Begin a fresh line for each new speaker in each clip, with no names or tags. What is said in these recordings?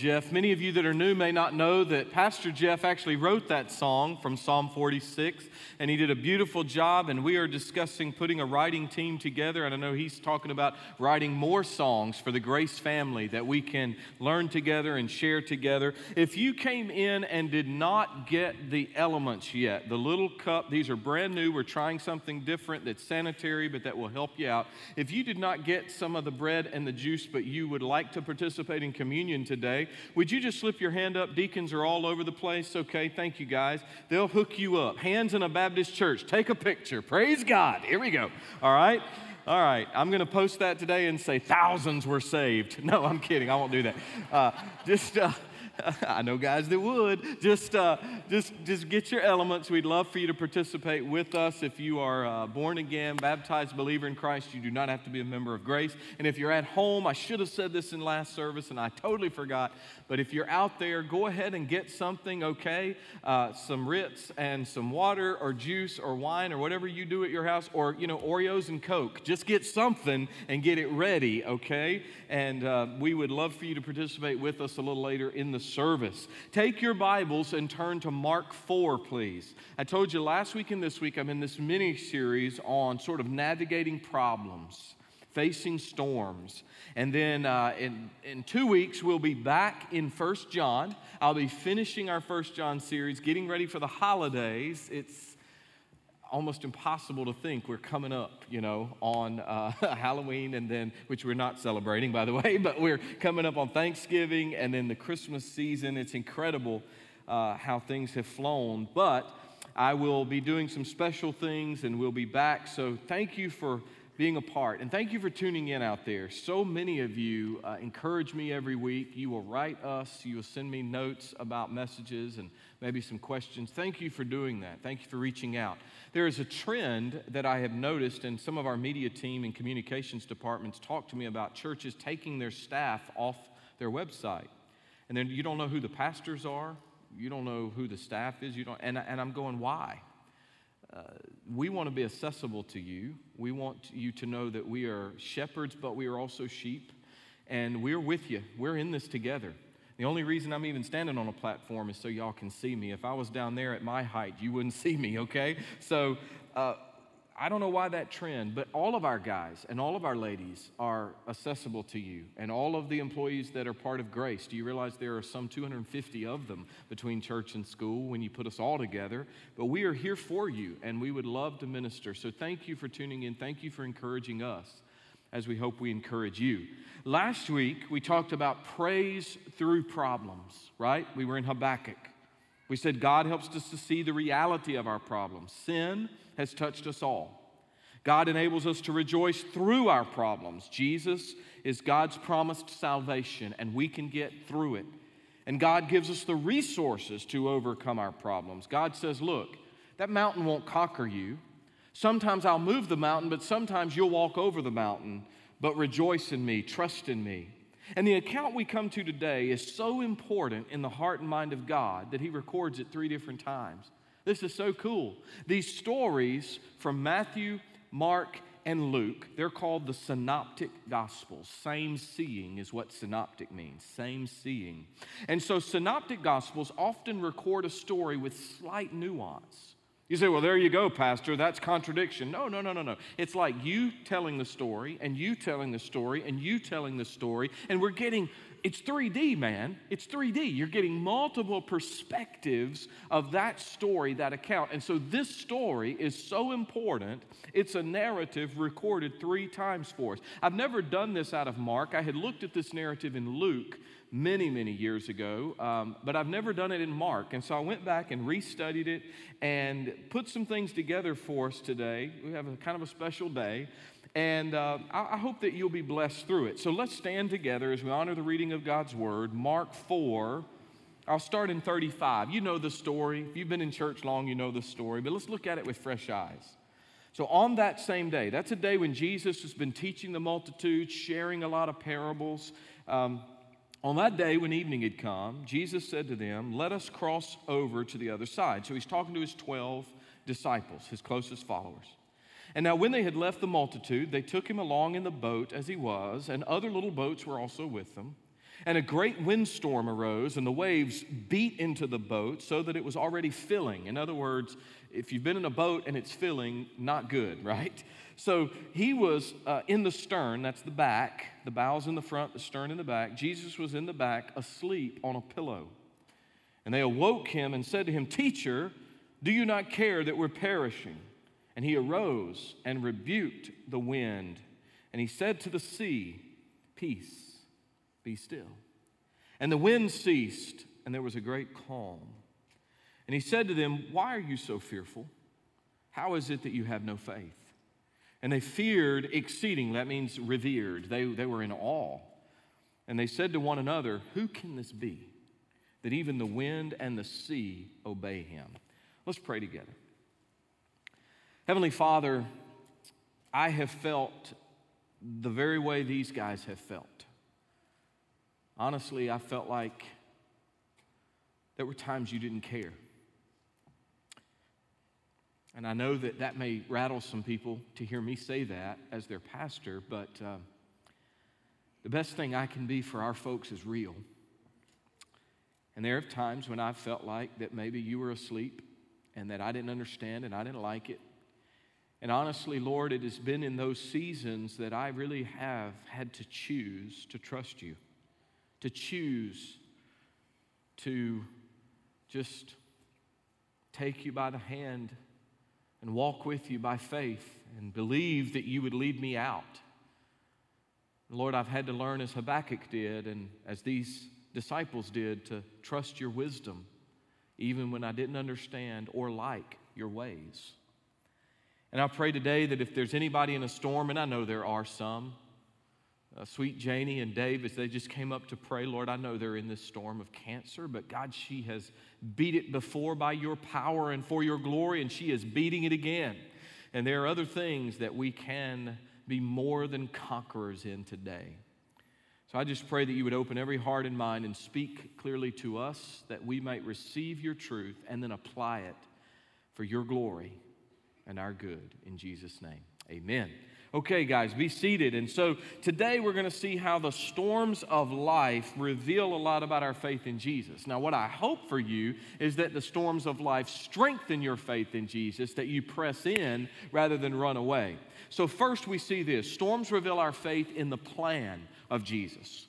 Jeff. Many of you that are new may not know that Pastor Jeff actually wrote that song from Psalm 46, and he did a beautiful job. And we are discussing putting a writing team together. And I know he's talking about writing more songs for the Grace family that we can learn together and share together. If you came in and did not get the elements yet, the little cup, these are brand new. We're trying something different that's sanitary, but that will help you out. If you did not get some of the bread and the juice, but you would like to participate in communion today, would you just slip your hand up? Deacons are all over the place. Okay, thank you guys. They'll hook you up. Hands in a Baptist church. Take a picture. Praise God. Here we go. All right. All right, I'm going to post that today and say thousands were saved. No, I'm kidding. I won't do that. Uh, just uh, I know guys that would. Just, uh, just, just get your elements. We'd love for you to participate with us. If you are uh, born again, baptized believer in Christ, you do not have to be a member of Grace. And if you're at home, I should have said this in last service, and I totally forgot. But if you're out there, go ahead and get something, okay? Uh, some Ritz and some water or juice or wine or whatever you do at your house, or you know Oreos and Coke. Just get something and get it ready, okay? And uh, we would love for you to participate with us a little later in the service. Take your Bibles and turn to Mark 4, please. I told you last week and this week I'm in this mini series on sort of navigating problems, facing storms. And then uh, in, in two weeks, we'll be back in First John. I'll be finishing our First John series, getting ready for the holidays. It's almost impossible to think we're coming up, you know, on uh, Halloween and then, which we're not celebrating, by the way, but we're coming up on Thanksgiving and then the Christmas season. It's incredible uh, how things have flown. But I will be doing some special things and we'll be back. So thank you for being a part. And thank you for tuning in out there. So many of you uh, encourage me every week. You will write us, you will send me notes about messages and maybe some questions. Thank you for doing that. Thank you for reaching out. There is a trend that I have noticed, and some of our media team and communications departments talk to me about churches taking their staff off their website. And then you don't know who the pastors are, you don't know who the staff is, you don't, and, and I'm going, why? Uh, we want to be accessible to you. We want you to know that we are shepherds, but we are also sheep, and we're with you. We're in this together. The only reason I'm even standing on a platform is so y'all can see me. If I was down there at my height, you wouldn't see me, okay? So uh, I don't know why that trend, but all of our guys and all of our ladies are accessible to you. And all of the employees that are part of Grace, do you realize there are some 250 of them between church and school when you put us all together? But we are here for you, and we would love to minister. So thank you for tuning in. Thank you for encouraging us as we hope we encourage you. Last week, we talked about praise through problems, right? We were in Habakkuk. We said God helps us to see the reality of our problems. Sin has touched us all. God enables us to rejoice through our problems. Jesus is God's promised salvation, and we can get through it. And God gives us the resources to overcome our problems. God says, Look, that mountain won't conquer you. Sometimes I'll move the mountain, but sometimes you'll walk over the mountain. But rejoice in me, trust in me. And the account we come to today is so important in the heart and mind of God that He records it three different times. This is so cool. These stories from Matthew, Mark, and Luke, they're called the synoptic gospels. Same seeing is what synoptic means, same seeing. And so synoptic gospels often record a story with slight nuance. You say, well, there you go, Pastor. That's contradiction. No, no, no, no, no. It's like you telling the story, and you telling the story, and you telling the story, and we're getting, it's 3D, man. It's 3D. You're getting multiple perspectives of that story, that account. And so this story is so important. It's a narrative recorded three times for us. I've never done this out of Mark. I had looked at this narrative in Luke many, many years ago, um, but I've never done it in Mark. And so I went back and restudied it and put some things together for us today. We have a kind of a special day. And uh, I, I hope that you'll be blessed through it. So let's stand together as we honor the reading of God's word. Mark 4. I'll start in 35. You know the story. If you've been in church long, you know the story. But let's look at it with fresh eyes. So, on that same day, that's a day when Jesus has been teaching the multitudes, sharing a lot of parables. Um, on that day, when evening had come, Jesus said to them, Let us cross over to the other side. So he's talking to his 12 disciples, his closest followers. And now, when they had left the multitude, they took him along in the boat as he was, and other little boats were also with them. And a great windstorm arose, and the waves beat into the boat so that it was already filling. In other words, if you've been in a boat and it's filling, not good, right? So he was uh, in the stern, that's the back, the bows in the front, the stern in the back. Jesus was in the back, asleep on a pillow. And they awoke him and said to him, Teacher, do you not care that we're perishing? And he arose and rebuked the wind. And he said to the sea, Peace, be still. And the wind ceased, and there was a great calm. And he said to them, Why are you so fearful? How is it that you have no faith? And they feared exceeding, that means revered. They, they were in awe. And they said to one another, Who can this be? That even the wind and the sea obey him. Let's pray together. Heavenly Father, I have felt the very way these guys have felt. Honestly, I felt like there were times you didn't care. And I know that that may rattle some people to hear me say that as their pastor, but uh, the best thing I can be for our folks is real. And there are times when I felt like that maybe you were asleep and that I didn't understand and I didn't like it. And honestly, Lord, it has been in those seasons that I really have had to choose to trust you, to choose to just take you by the hand and walk with you by faith and believe that you would lead me out. Lord, I've had to learn as Habakkuk did and as these disciples did to trust your wisdom, even when I didn't understand or like your ways. And I pray today that if there's anybody in a storm, and I know there are some, uh, sweet Janie and Dave, as they just came up to pray, Lord, I know they're in this storm of cancer, but God, she has beat it before by your power and for your glory, and she is beating it again. And there are other things that we can be more than conquerors in today. So I just pray that you would open every heart and mind and speak clearly to us that we might receive your truth and then apply it for your glory and our good. In Jesus' name, amen. Okay, guys, be seated. And so today we're going to see how the storms of life reveal a lot about our faith in Jesus. Now, what I hope for you is that the storms of life strengthen your faith in Jesus, that you press in rather than run away. So, first we see this storms reveal our faith in the plan of Jesus.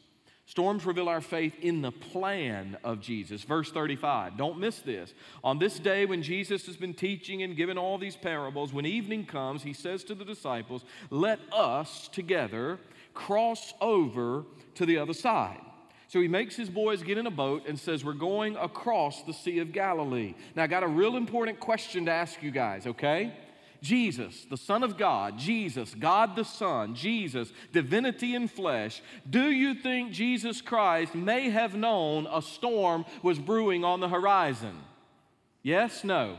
Storms reveal our faith in the plan of Jesus. Verse 35. Don't miss this. On this day, when Jesus has been teaching and giving all these parables, when evening comes, he says to the disciples, Let us together cross over to the other side. So he makes his boys get in a boat and says, We're going across the Sea of Galilee. Now, I got a real important question to ask you guys, okay? Jesus, the Son of God, Jesus, God the Son, Jesus, divinity in flesh, do you think Jesus Christ may have known a storm was brewing on the horizon? Yes, no?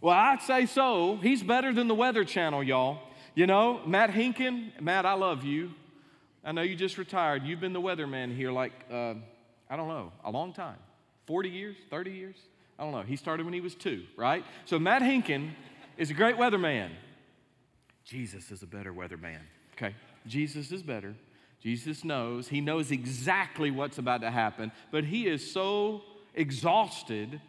Well, I'd say so. He's better than the Weather Channel, y'all. You know, Matt Hinkin, Matt, I love you. I know you just retired. You've been the weatherman here like, uh, I don't know, a long time 40 years, 30 years? I don't know. He started when he was two, right? So, Matt Hinkin is a great weatherman. Jesus is a better weatherman. Okay? Jesus is better. Jesus knows. He knows exactly what's about to happen, but he is so exhausted,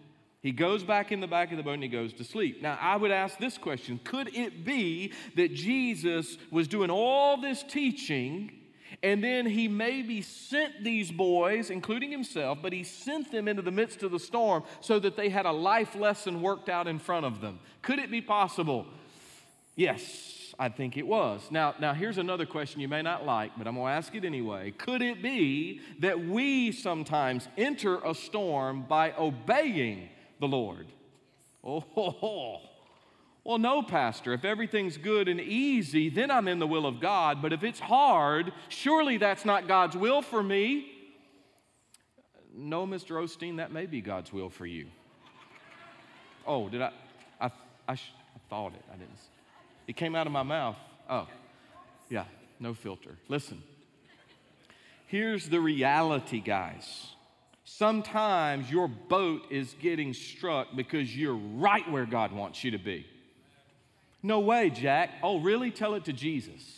he goes back in the back of the boat and he goes to sleep. Now, I would ask this question Could it be that Jesus was doing all this teaching? And then he maybe sent these boys, including himself, but he sent them into the midst of the storm so that they had a life lesson worked out in front of them. Could it be possible? Yes, I think it was. Now, now here's another question you may not like, but I'm going to ask it anyway. Could it be that we sometimes enter a storm by obeying the Lord? Oh, ho, ho. Well, no, Pastor. If everything's good and easy, then I'm in the will of God. But if it's hard, surely that's not God's will for me. No, Mr. Osteen, that may be God's will for you. Oh, did I? I, I, sh- I thought it. I didn't. It came out of my mouth. Oh, yeah, no filter. Listen. Here's the reality, guys. Sometimes your boat is getting struck because you're right where God wants you to be. No way, Jack. Oh, really? Tell it to Jesus.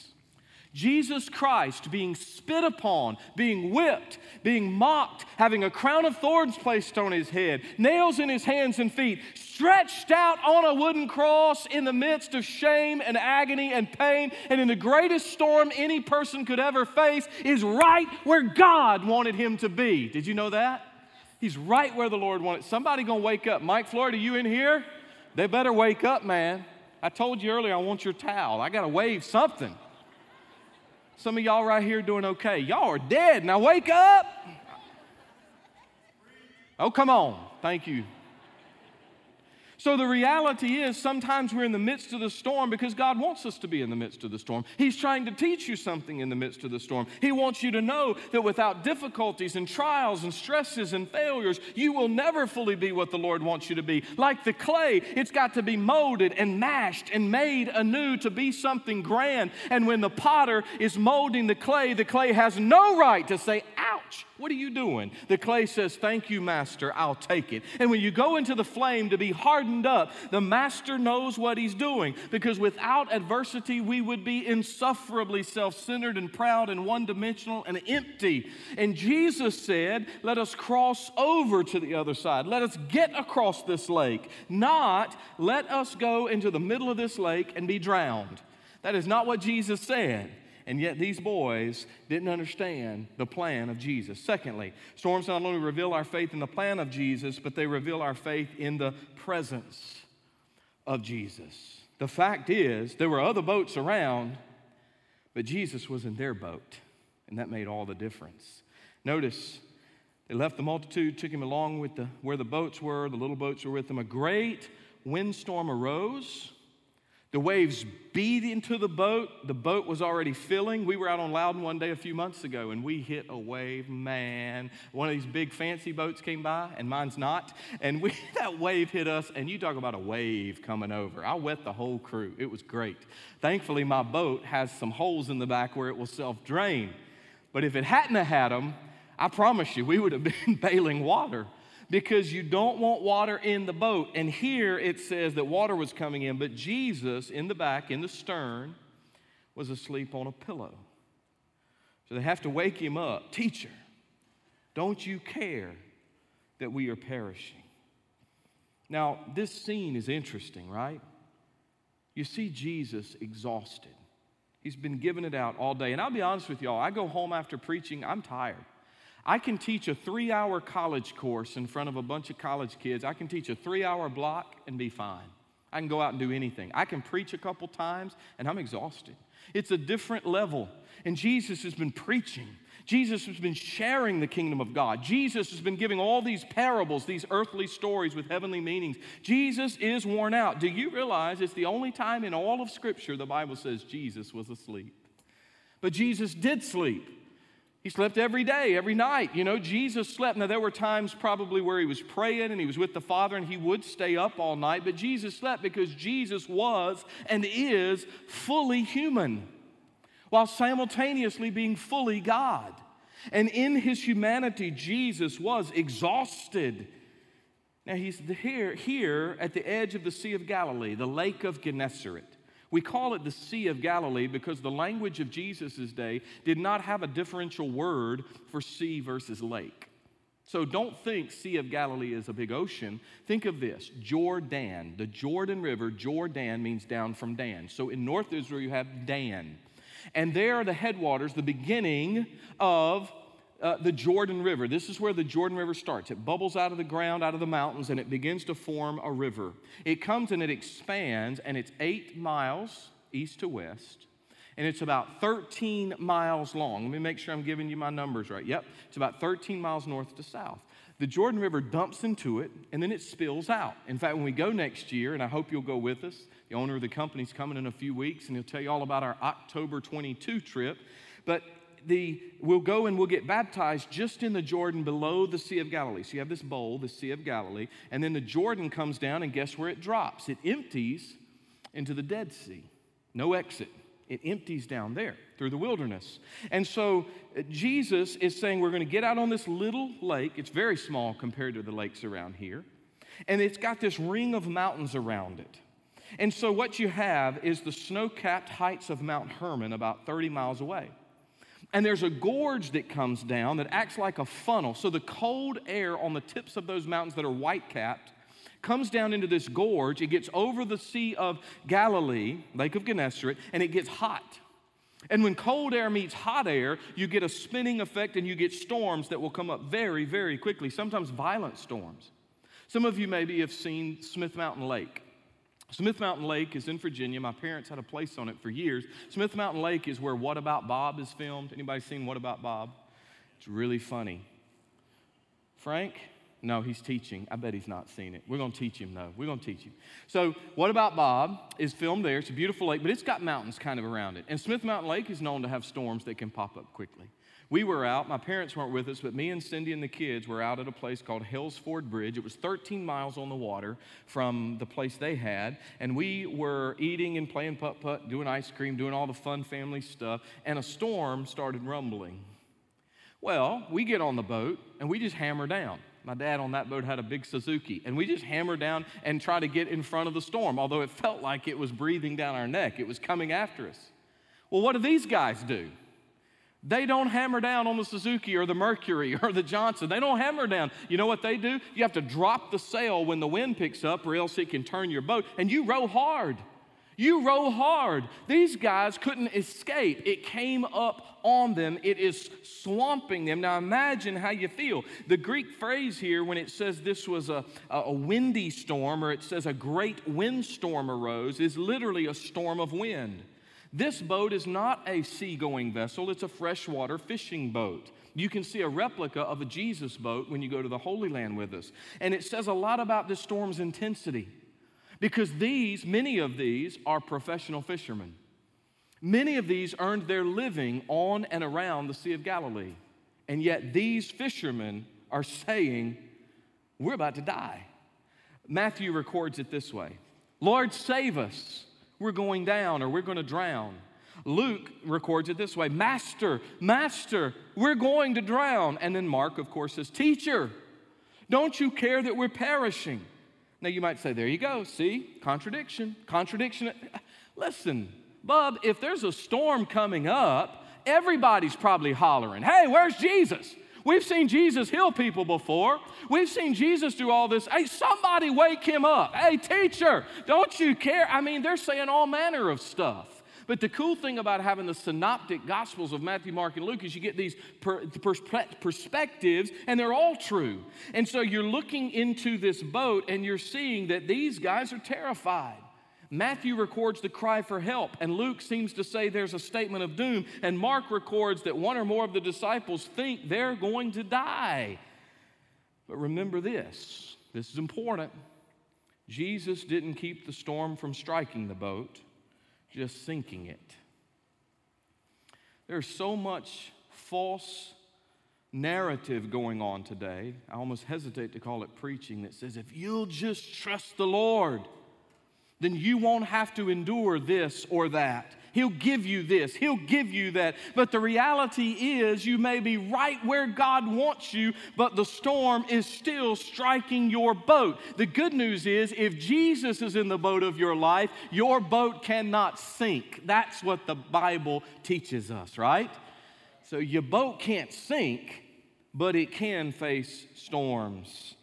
Jesus Christ being spit upon, being whipped, being mocked, having a crown of thorns placed on his head, nails in his hands and feet, stretched out on a wooden cross in the midst of shame and agony and pain, and in the greatest storm any person could ever face, is right where God wanted him to be. Did you know that? He's right where the Lord wanted. Somebody gonna wake up. Mike Florida, you in here? They better wake up, man. I told you earlier I want your towel. I gotta wave something. Some of y'all right here doing okay. Y'all are dead. Now wake up. Oh, come on. Thank you. So the reality is sometimes we're in the midst of the storm because God wants us to be in the midst of the storm. He's trying to teach you something in the midst of the storm. He wants you to know that without difficulties and trials and stresses and failures, you will never fully be what the Lord wants you to be. Like the clay, it's got to be molded and mashed and made anew to be something grand. And when the potter is molding the clay, the clay has no right to say, ouch, what are you doing? The clay says, Thank you, Master, I'll take it. And when you go into the flame to be hardened up, the Master knows what he's doing because without adversity, we would be insufferably self centered and proud and one dimensional and empty. And Jesus said, Let us cross over to the other side. Let us get across this lake, not let us go into the middle of this lake and be drowned. That is not what Jesus said. And yet, these boys didn't understand the plan of Jesus. Secondly, storms not only reveal our faith in the plan of Jesus, but they reveal our faith in the presence of Jesus. The fact is, there were other boats around, but Jesus was in their boat, and that made all the difference. Notice, they left the multitude, took him along with the, where the boats were, the little boats were with them. A great windstorm arose the waves beat into the boat. The boat was already filling. We were out on Loudon one day a few months ago and we hit a wave. Man, one of these big fancy boats came by and mine's not. And we, that wave hit us, and you talk about a wave coming over. I wet the whole crew. It was great. Thankfully, my boat has some holes in the back where it will self drain. But if it hadn't had them, I promise you, we would have been bailing water because you don't want water in the boat. And here it says that water was coming in, but Jesus in the back, in the stern, was asleep on a pillow. So they have to wake him up. Teacher, don't you care that we are perishing? Now, this scene is interesting, right? You see Jesus exhausted. He's been giving it out all day. And I'll be honest with y'all, I go home after preaching, I'm tired. I can teach a three hour college course in front of a bunch of college kids. I can teach a three hour block and be fine. I can go out and do anything. I can preach a couple times and I'm exhausted. It's a different level. And Jesus has been preaching. Jesus has been sharing the kingdom of God. Jesus has been giving all these parables, these earthly stories with heavenly meanings. Jesus is worn out. Do you realize it's the only time in all of Scripture the Bible says Jesus was asleep? But Jesus did sleep. He slept every day, every night. You know, Jesus slept. Now, there were times probably where he was praying and he was with the Father and he would stay up all night, but Jesus slept because Jesus was and is fully human while simultaneously being fully God. And in his humanity, Jesus was exhausted. Now, he's here, here at the edge of the Sea of Galilee, the Lake of Gennesaret. We call it the Sea of Galilee because the language of Jesus' day did not have a differential word for sea versus lake. So don't think Sea of Galilee is a big ocean. Think of this Jordan, the Jordan River. Jordan means down from Dan. So in North Israel, you have Dan. And there are the headwaters, the beginning of uh, the Jordan River. This is where the Jordan River starts. It bubbles out of the ground, out of the mountains, and it begins to form a river. It comes and it expands, and it's eight miles east to west, and it's about 13 miles long. Let me make sure I'm giving you my numbers right. Yep, it's about 13 miles north to south. The Jordan River dumps into it, and then it spills out. In fact, when we go next year, and I hope you'll go with us, the owner of the company's coming in a few weeks, and he'll tell you all about our October 22 trip. But the, we'll go and we'll get baptized just in the Jordan below the Sea of Galilee. So you have this bowl, the Sea of Galilee, and then the Jordan comes down, and guess where it drops? It empties into the Dead Sea. No exit. It empties down there through the wilderness. And so uh, Jesus is saying, We're going to get out on this little lake. It's very small compared to the lakes around here. And it's got this ring of mountains around it. And so, what you have is the snow capped heights of Mount Hermon, about 30 miles away. And there's a gorge that comes down that acts like a funnel. So, the cold air on the tips of those mountains that are white capped comes down into this gorge. It gets over the Sea of Galilee, Lake of Gennesaret, and it gets hot. And when cold air meets hot air, you get a spinning effect and you get storms that will come up very, very quickly, sometimes violent storms. Some of you maybe have seen Smith Mountain Lake. Smith Mountain Lake is in Virginia. My parents had a place on it for years. Smith Mountain Lake is where What About Bob is filmed. Anybody seen What About Bob? It's really funny. Frank, no, he's teaching. I bet he's not seen it. We're going to teach him, though. We're going to teach him. So, What About Bob is filmed there. It's a beautiful lake, but it's got mountains kind of around it. And Smith Mountain Lake is known to have storms that can pop up quickly. We were out, my parents weren't with us, but me and Cindy and the kids were out at a place called Hales Ford Bridge. It was 13 miles on the water from the place they had, and we were eating and playing putt putt, doing ice cream, doing all the fun family stuff, and a storm started rumbling. Well, we get on the boat and we just hammer down. My dad on that boat had a big Suzuki, and we just hammer down and try to get in front of the storm, although it felt like it was breathing down our neck. It was coming after us. Well, what do these guys do? They don't hammer down on the Suzuki or the Mercury or the Johnson. They don't hammer down. You know what they do? You have to drop the sail when the wind picks up, or else it can turn your boat, and you row hard. You row hard. These guys couldn't escape. It came up on them, it is swamping them. Now imagine how you feel. The Greek phrase here, when it says this was a, a windy storm, or it says a great windstorm arose, is literally a storm of wind. This boat is not a seagoing vessel, it's a freshwater fishing boat. You can see a replica of a Jesus boat when you go to the Holy Land with us. And it says a lot about this storm's intensity. Because these, many of these, are professional fishermen. Many of these earned their living on and around the Sea of Galilee. And yet these fishermen are saying, We're about to die. Matthew records it this way Lord, save us. We're going down or we're going to drown. Luke records it this way Master, Master, we're going to drown. And then Mark, of course, says, Teacher, don't you care that we're perishing? Now you might say, there you go. See, contradiction, contradiction. Listen, Bub, if there's a storm coming up, everybody's probably hollering, hey, where's Jesus? We've seen Jesus heal people before. We've seen Jesus do all this. Hey, somebody wake him up. Hey, teacher, don't you care? I mean, they're saying all manner of stuff. But the cool thing about having the synoptic gospels of Matthew, Mark, and Luke is you get these per, perspectives, and they're all true. And so you're looking into this boat and you're seeing that these guys are terrified. Matthew records the cry for help, and Luke seems to say there's a statement of doom, and Mark records that one or more of the disciples think they're going to die. But remember this this is important. Jesus didn't keep the storm from striking the boat just sinking it. There's so much false narrative going on today. I almost hesitate to call it preaching that says, if you'll just trust the Lord, then you won't have to endure this or that. He'll give you this, He'll give you that. But the reality is, you may be right where God wants you, but the storm is still striking your boat. The good news is, if Jesus is in the boat of your life, your boat cannot sink. That's what the Bible teaches us, right? So your boat can't sink, but it can face storms.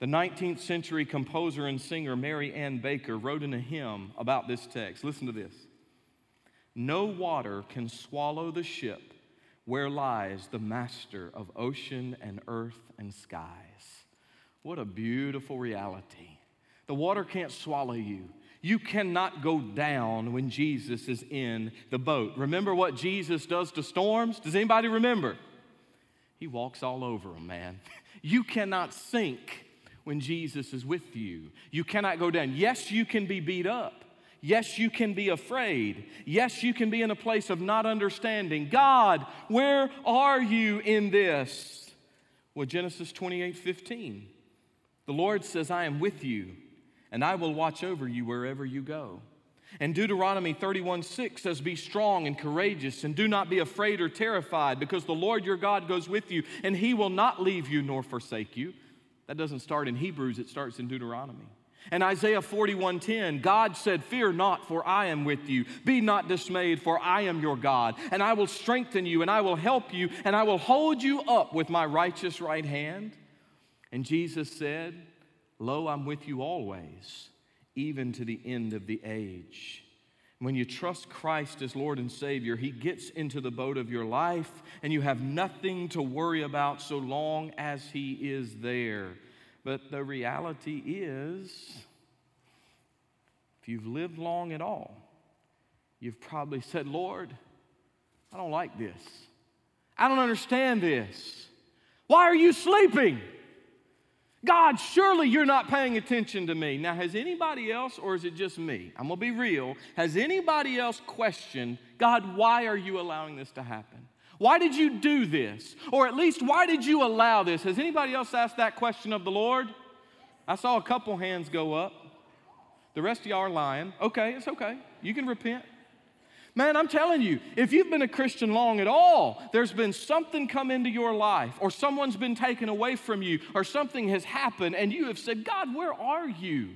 The 19th century composer and singer Mary Ann Baker wrote in a hymn about this text. Listen to this. No water can swallow the ship where lies the master of ocean and earth and skies. What a beautiful reality. The water can't swallow you. You cannot go down when Jesus is in the boat. Remember what Jesus does to storms? Does anybody remember? He walks all over them, man. You cannot sink when Jesus is with you. You cannot go down. Yes, you can be beat up. Yes, you can be afraid. Yes, you can be in a place of not understanding. God, where are you in this? Well, Genesis 28 15. The Lord says, I am with you, and I will watch over you wherever you go. And Deuteronomy 31 6 says, Be strong and courageous, and do not be afraid or terrified, because the Lord your God goes with you, and he will not leave you nor forsake you. That doesn't start in Hebrews, it starts in Deuteronomy. And Isaiah 41:10, God said, "Fear not, for I am with you. Be not dismayed, for I am your God, and I will strengthen you, and I will help you, and I will hold you up with my righteous right hand." And Jesus said, "Lo, I'm with you always, even to the end of the age." When you trust Christ as Lord and Savior, He gets into the boat of your life, and you have nothing to worry about so long as He is there. But the reality is, if you've lived long at all, you've probably said, Lord, I don't like this. I don't understand this. Why are you sleeping? God, surely you're not paying attention to me. Now, has anybody else, or is it just me? I'm gonna be real. Has anybody else questioned, God, why are you allowing this to happen? Why did you do this? Or at least, why did you allow this? Has anybody else asked that question of the Lord? I saw a couple hands go up. The rest of y'all are lying. Okay, it's okay. You can repent. Man, I'm telling you, if you've been a Christian long at all, there's been something come into your life, or someone's been taken away from you, or something has happened, and you have said, God, where are you?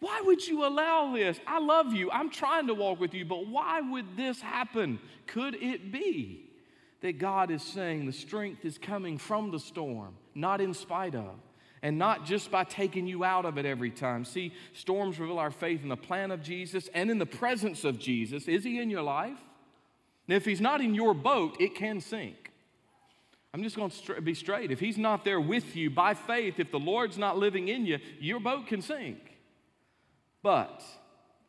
Why would you allow this? I love you. I'm trying to walk with you, but why would this happen? Could it be that God is saying the strength is coming from the storm, not in spite of, and not just by taking you out of it every time. See, storms reveal our faith in the plan of Jesus and in the presence of Jesus. Is He in your life? If He's not in your boat, it can sink. I'm just going to be straight. If He's not there with you by faith, if the Lord's not living in you, your boat can sink. But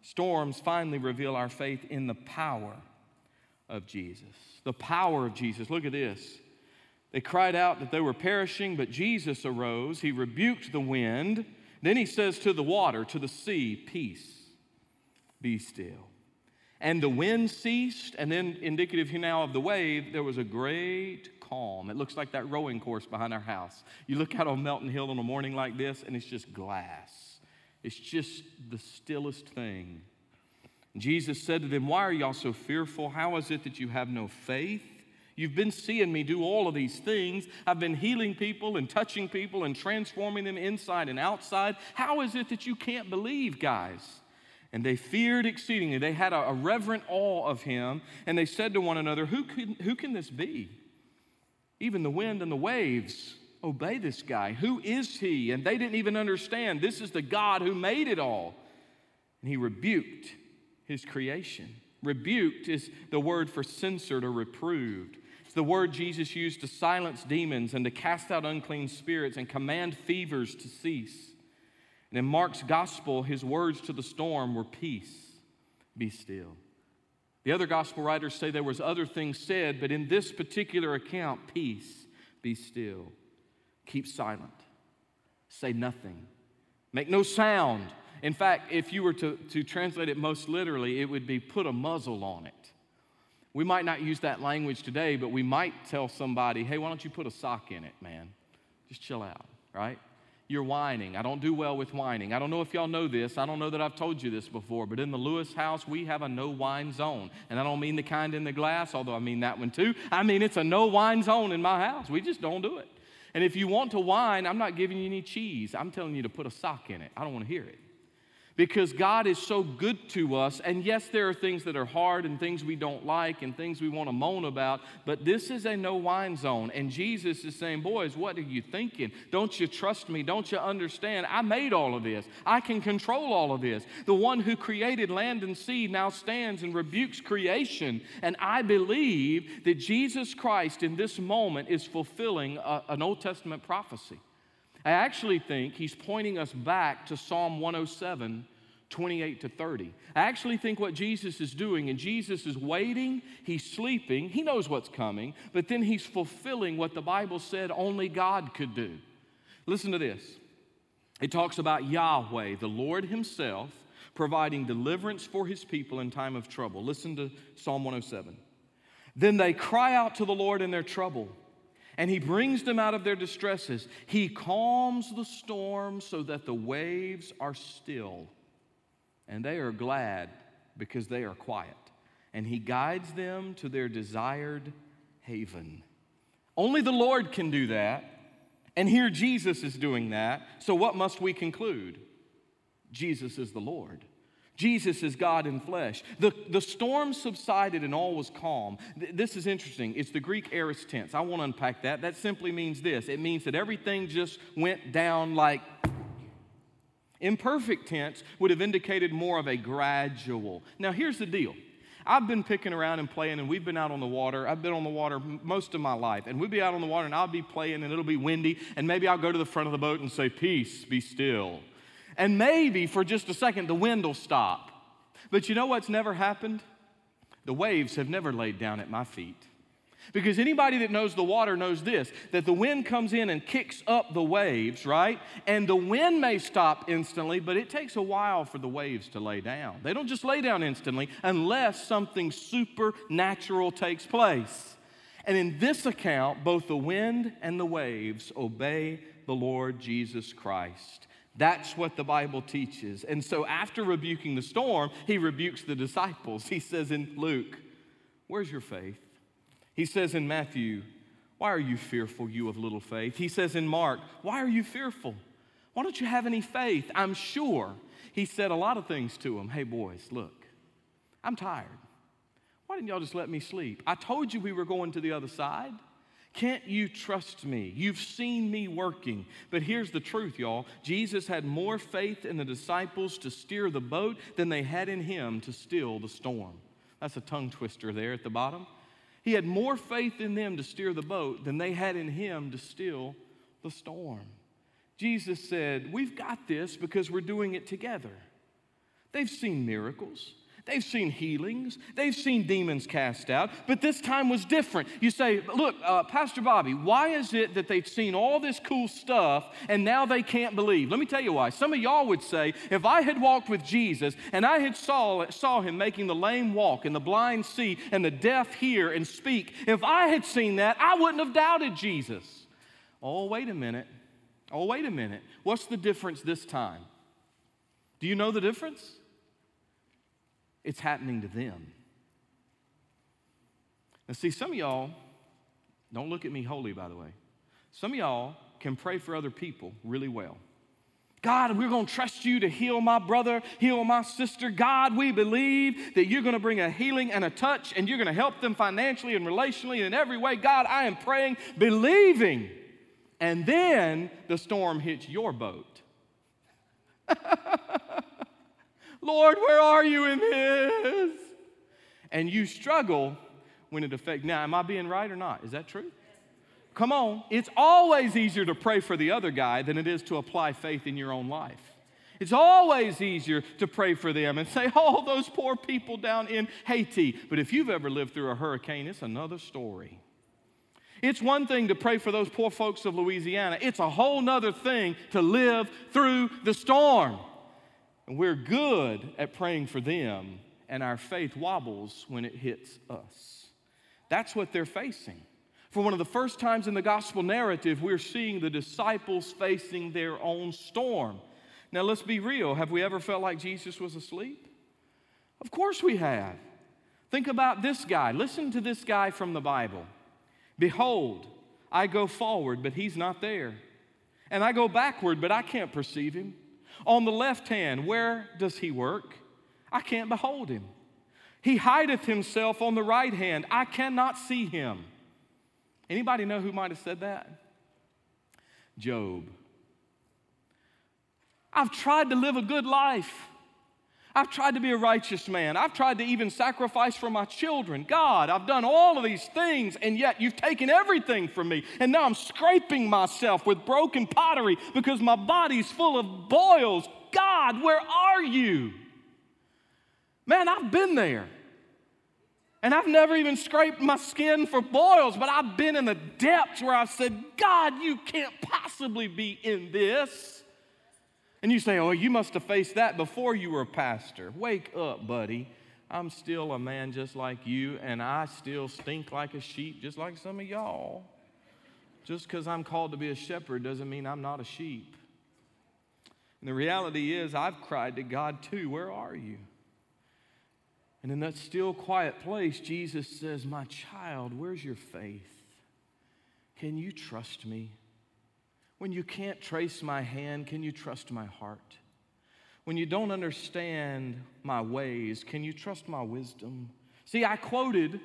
storms finally reveal our faith in the power of Jesus the power of Jesus. Look at this. They cried out that they were perishing, but Jesus arose. He rebuked the wind. Then he says to the water, to the sea, Peace, be still. And the wind ceased, and then, indicative now of the wave, there was a great calm. It looks like that rowing course behind our house. You look out on Melton Hill on a morning like this, and it's just glass. It's just the stillest thing. Jesus said to them, Why are y'all so fearful? How is it that you have no faith? You've been seeing me do all of these things. I've been healing people and touching people and transforming them inside and outside. How is it that you can't believe, guys? And they feared exceedingly. They had a, a reverent awe of him, and they said to one another, who can, who can this be? Even the wind and the waves obey this guy. Who is he? And they didn't even understand. This is the God who made it all. And he rebuked his creation. Rebuked is the word for censored or reproved. It's the word Jesus used to silence demons and to cast out unclean spirits and command fevers to cease. And in Mark's gospel, his words to the storm were peace, be still. The other gospel writers say there was other things said, but in this particular account, peace, be still. Keep silent. Say nothing. Make no sound. In fact, if you were to, to translate it most literally, it would be put a muzzle on it. We might not use that language today, but we might tell somebody, hey, why don't you put a sock in it, man? Just chill out, right? You're whining. I don't do well with whining. I don't know if y'all know this. I don't know that I've told you this before, but in the Lewis house, we have a no wine zone. And I don't mean the kind in the glass, although I mean that one too. I mean it's a no wine zone in my house. We just don't do it. And if you want to whine, I'm not giving you any cheese. I'm telling you to put a sock in it. I don't want to hear it because God is so good to us. And yes, there are things that are hard and things we don't like and things we want to moan about, but this is a no wine zone. And Jesus is saying, Boys, what are you thinking? Don't you trust me? Don't you understand? I made all of this, I can control all of this. The one who created land and sea now stands and rebukes creation. And I believe that Jesus Christ in this moment is fulfilling a, an Old Testament prophecy. I actually think he's pointing us back to Psalm 107, 28 to 30. I actually think what Jesus is doing, and Jesus is waiting, he's sleeping, he knows what's coming, but then he's fulfilling what the Bible said only God could do. Listen to this. It talks about Yahweh, the Lord Himself, providing deliverance for His people in time of trouble. Listen to Psalm 107. Then they cry out to the Lord in their trouble and he brings them out of their distresses. He calms the storm so that the waves are still, and they are glad because they are quiet. And he guides them to their desired haven. Only the Lord can do that. And here Jesus is doing that. So, what must we conclude? Jesus is the Lord. Jesus is God in flesh. The, the storm subsided and all was calm. Th- this is interesting. It's the Greek aorist tense. I want to unpack that. That simply means this it means that everything just went down like. Imperfect tense would have indicated more of a gradual. Now, here's the deal. I've been picking around and playing, and we've been out on the water. I've been on the water most of my life, and we'd be out on the water, and I'll be playing, and it'll be windy, and maybe I'll go to the front of the boat and say, Peace, be still. And maybe for just a second, the wind will stop. But you know what's never happened? The waves have never laid down at my feet. Because anybody that knows the water knows this that the wind comes in and kicks up the waves, right? And the wind may stop instantly, but it takes a while for the waves to lay down. They don't just lay down instantly unless something supernatural takes place. And in this account, both the wind and the waves obey the Lord Jesus Christ. That's what the Bible teaches. And so, after rebuking the storm, he rebukes the disciples. He says in Luke, Where's your faith? He says in Matthew, Why are you fearful, you of little faith? He says in Mark, Why are you fearful? Why don't you have any faith? I'm sure. He said a lot of things to them. Hey, boys, look, I'm tired. Why didn't y'all just let me sleep? I told you we were going to the other side. Can't you trust me? You've seen me working. But here's the truth, y'all Jesus had more faith in the disciples to steer the boat than they had in him to still the storm. That's a tongue twister there at the bottom. He had more faith in them to steer the boat than they had in him to still the storm. Jesus said, We've got this because we're doing it together. They've seen miracles. They've seen healings, they've seen demons cast out, but this time was different. You say, Look, uh, Pastor Bobby, why is it that they've seen all this cool stuff and now they can't believe? Let me tell you why. Some of y'all would say, If I had walked with Jesus and I had saw, saw him making the lame walk and the blind see and the deaf hear and speak, if I had seen that, I wouldn't have doubted Jesus. Oh, wait a minute. Oh, wait a minute. What's the difference this time? Do you know the difference? It's happening to them. Now, see, some of y'all, don't look at me holy, by the way. Some of y'all can pray for other people really well. God, we're going to trust you to heal my brother, heal my sister. God, we believe that you're going to bring a healing and a touch and you're going to help them financially and relationally and in every way. God, I am praying, believing. And then the storm hits your boat. Lord, where are you in this? And you struggle when it affects. Now, am I being right or not? Is that true? Come on. It's always easier to pray for the other guy than it is to apply faith in your own life. It's always easier to pray for them and say, oh, those poor people down in Haiti. But if you've ever lived through a hurricane, it's another story. It's one thing to pray for those poor folks of Louisiana, it's a whole nother thing to live through the storm. And we're good at praying for them, and our faith wobbles when it hits us. That's what they're facing. For one of the first times in the gospel narrative, we're seeing the disciples facing their own storm. Now, let's be real. Have we ever felt like Jesus was asleep? Of course we have. Think about this guy. Listen to this guy from the Bible. Behold, I go forward, but he's not there. And I go backward, but I can't perceive him. On the left hand, where does he work? I can't behold him. He hideth himself on the right hand. I cannot see him. Anybody know who might have said that? Job. I've tried to live a good life. I've tried to be a righteous man. I've tried to even sacrifice for my children. God, I've done all of these things, and yet you've taken everything from me. And now I'm scraping myself with broken pottery because my body's full of boils. God, where are you? Man, I've been there. And I've never even scraped my skin for boils, but I've been in the depths where I've said, God, you can't possibly be in this. And you say, Oh, you must have faced that before you were a pastor. Wake up, buddy. I'm still a man just like you, and I still stink like a sheep, just like some of y'all. Just because I'm called to be a shepherd doesn't mean I'm not a sheep. And the reality is, I've cried to God too, Where are you? And in that still quiet place, Jesus says, My child, where's your faith? Can you trust me? When you can't trace my hand, can you trust my heart? when you don't understand my ways, can you trust my wisdom? See, I quoted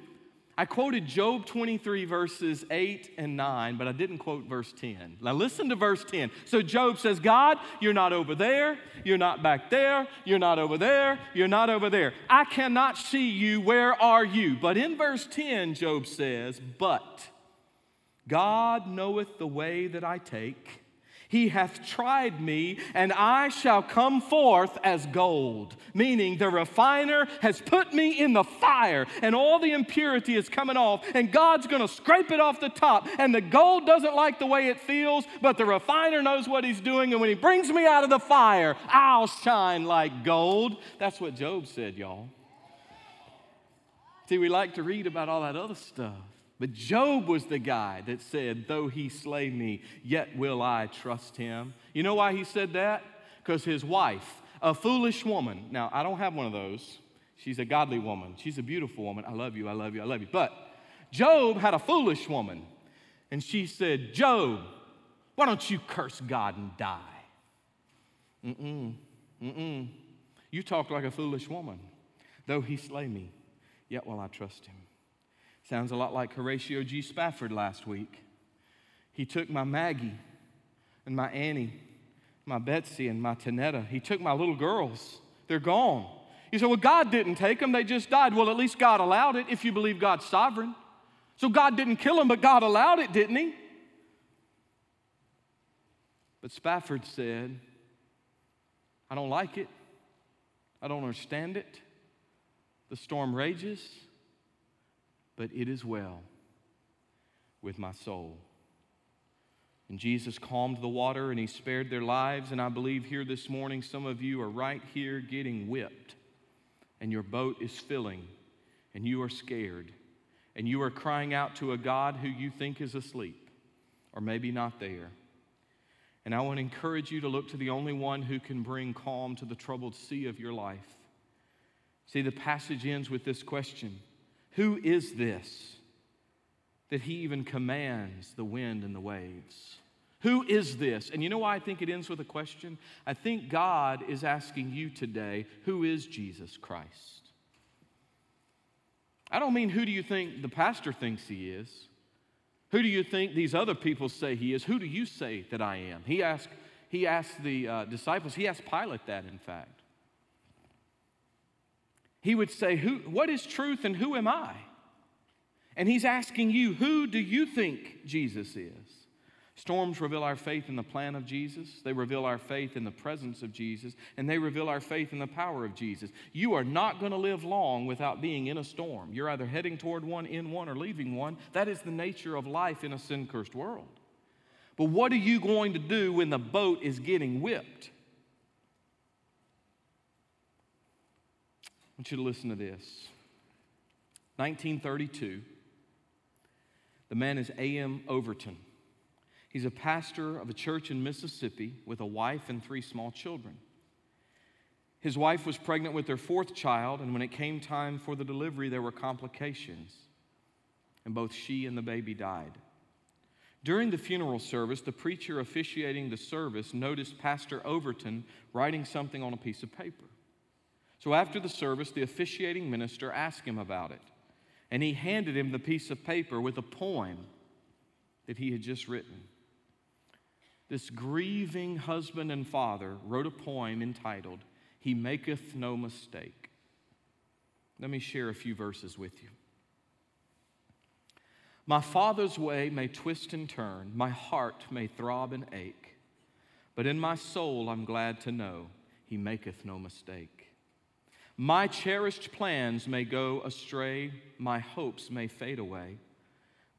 I quoted Job 23, verses 8 and 9, but I didn't quote verse 10. Now listen to verse 10. So Job says, God, you're not over there, you're not back there, you're not over there, you're not over there. I cannot see you, where are you? But in verse 10, Job says, But God knoweth the way that I take he hath tried me, and I shall come forth as gold. Meaning, the refiner has put me in the fire, and all the impurity is coming off, and God's gonna scrape it off the top. And the gold doesn't like the way it feels, but the refiner knows what he's doing, and when he brings me out of the fire, I'll shine like gold. That's what Job said, y'all. See, we like to read about all that other stuff. But Job was the guy that said, Though he slay me, yet will I trust him. You know why he said that? Because his wife, a foolish woman, now I don't have one of those. She's a godly woman. She's a beautiful woman. I love you, I love you, I love you. But Job had a foolish woman, and she said, Job, why don't you curse God and die? Mm-mm, mm-mm. You talk like a foolish woman. Though he slay me, yet will I trust him. Sounds a lot like Horatio G. Spafford last week. He took my Maggie and my Annie, my Betsy and my Tanetta. He took my little girls. They're gone. You say, well, God didn't take them, they just died. Well, at least God allowed it if you believe God's sovereign. So God didn't kill them, but God allowed it, didn't He? But Spafford said, I don't like it. I don't understand it. The storm rages but it is well with my soul. And Jesus calmed the water and he spared their lives. And I believe here this morning, some of you are right here getting whipped, and your boat is filling, and you are scared, and you are crying out to a God who you think is asleep, or maybe not there. And I want to encourage you to look to the only one who can bring calm to the troubled sea of your life. See, the passage ends with this question who is this that he even commands the wind and the waves? Who is this? And you know why I think it ends with a question? I think God is asking you today, who is Jesus Christ? I don't mean who do you think the pastor thinks he is? Who do you think these other people say he is? Who do you say that I am? He asked, he asked the uh, disciples, he asked Pilate that, in fact he would say, who, What is truth and who am I? And he's asking you, Who do you think Jesus is? Storms reveal our faith in the plan of Jesus. They reveal our faith in the presence of Jesus. And they reveal our faith in the power of Jesus. You are not going to live long without being in a storm. You're either heading toward one, in one, or leaving one. That is the nature of life in a sin cursed world. But what are you going to do when the boat is getting whipped? Want you to listen to this. 1932, the man is A.M. Overton. He's a pastor of a church in Mississippi with a wife and three small children. His wife was pregnant with their fourth child, and when it came time for the delivery, there were complications, and both she and the baby died. During the funeral service, the preacher officiating the service noticed Pastor Overton writing something on a piece of paper. So after the service, the officiating minister asked him about it. And he handed him the piece of paper with a poem that he had just written. This grieving husband and father wrote a poem entitled, He Maketh No Mistake. Let me share a few verses with you. My father's way may twist and turn, my heart may throb and ache, but in my soul I'm glad to know he maketh no mistake. My cherished plans may go astray, my hopes may fade away,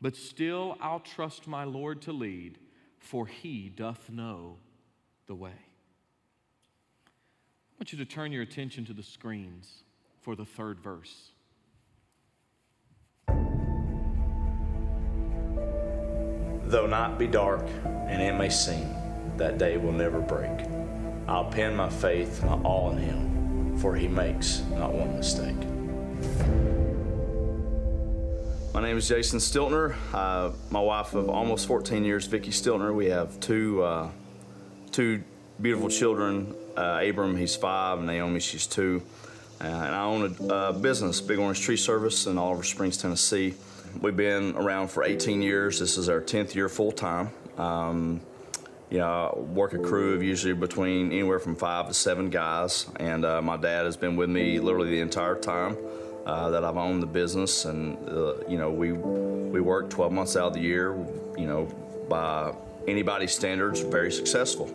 but still I'll trust my Lord to lead, for he doth know the way. I want you to turn your attention to the screens for the third verse.
Though night be dark and it may seem that day will never break, I'll pin my faith, my all in him for he makes not one mistake. My name is Jason Stiltner. Uh, my wife of almost 14 years, Vicki Stiltner. We have two uh, two beautiful children. Uh, Abram, he's five, and Naomi, she's two. Uh, and I own a uh, business, Big Orange Tree Service in Oliver Springs, Tennessee. We've been around for 18 years. This is our 10th year full time. Um, you know, I work a crew of usually between anywhere from five to seven guys, and uh, my dad has been with me literally the entire time uh, that I've owned the business. And uh, you know, we we work 12 months out of the year. You know, by anybody's standards, very successful.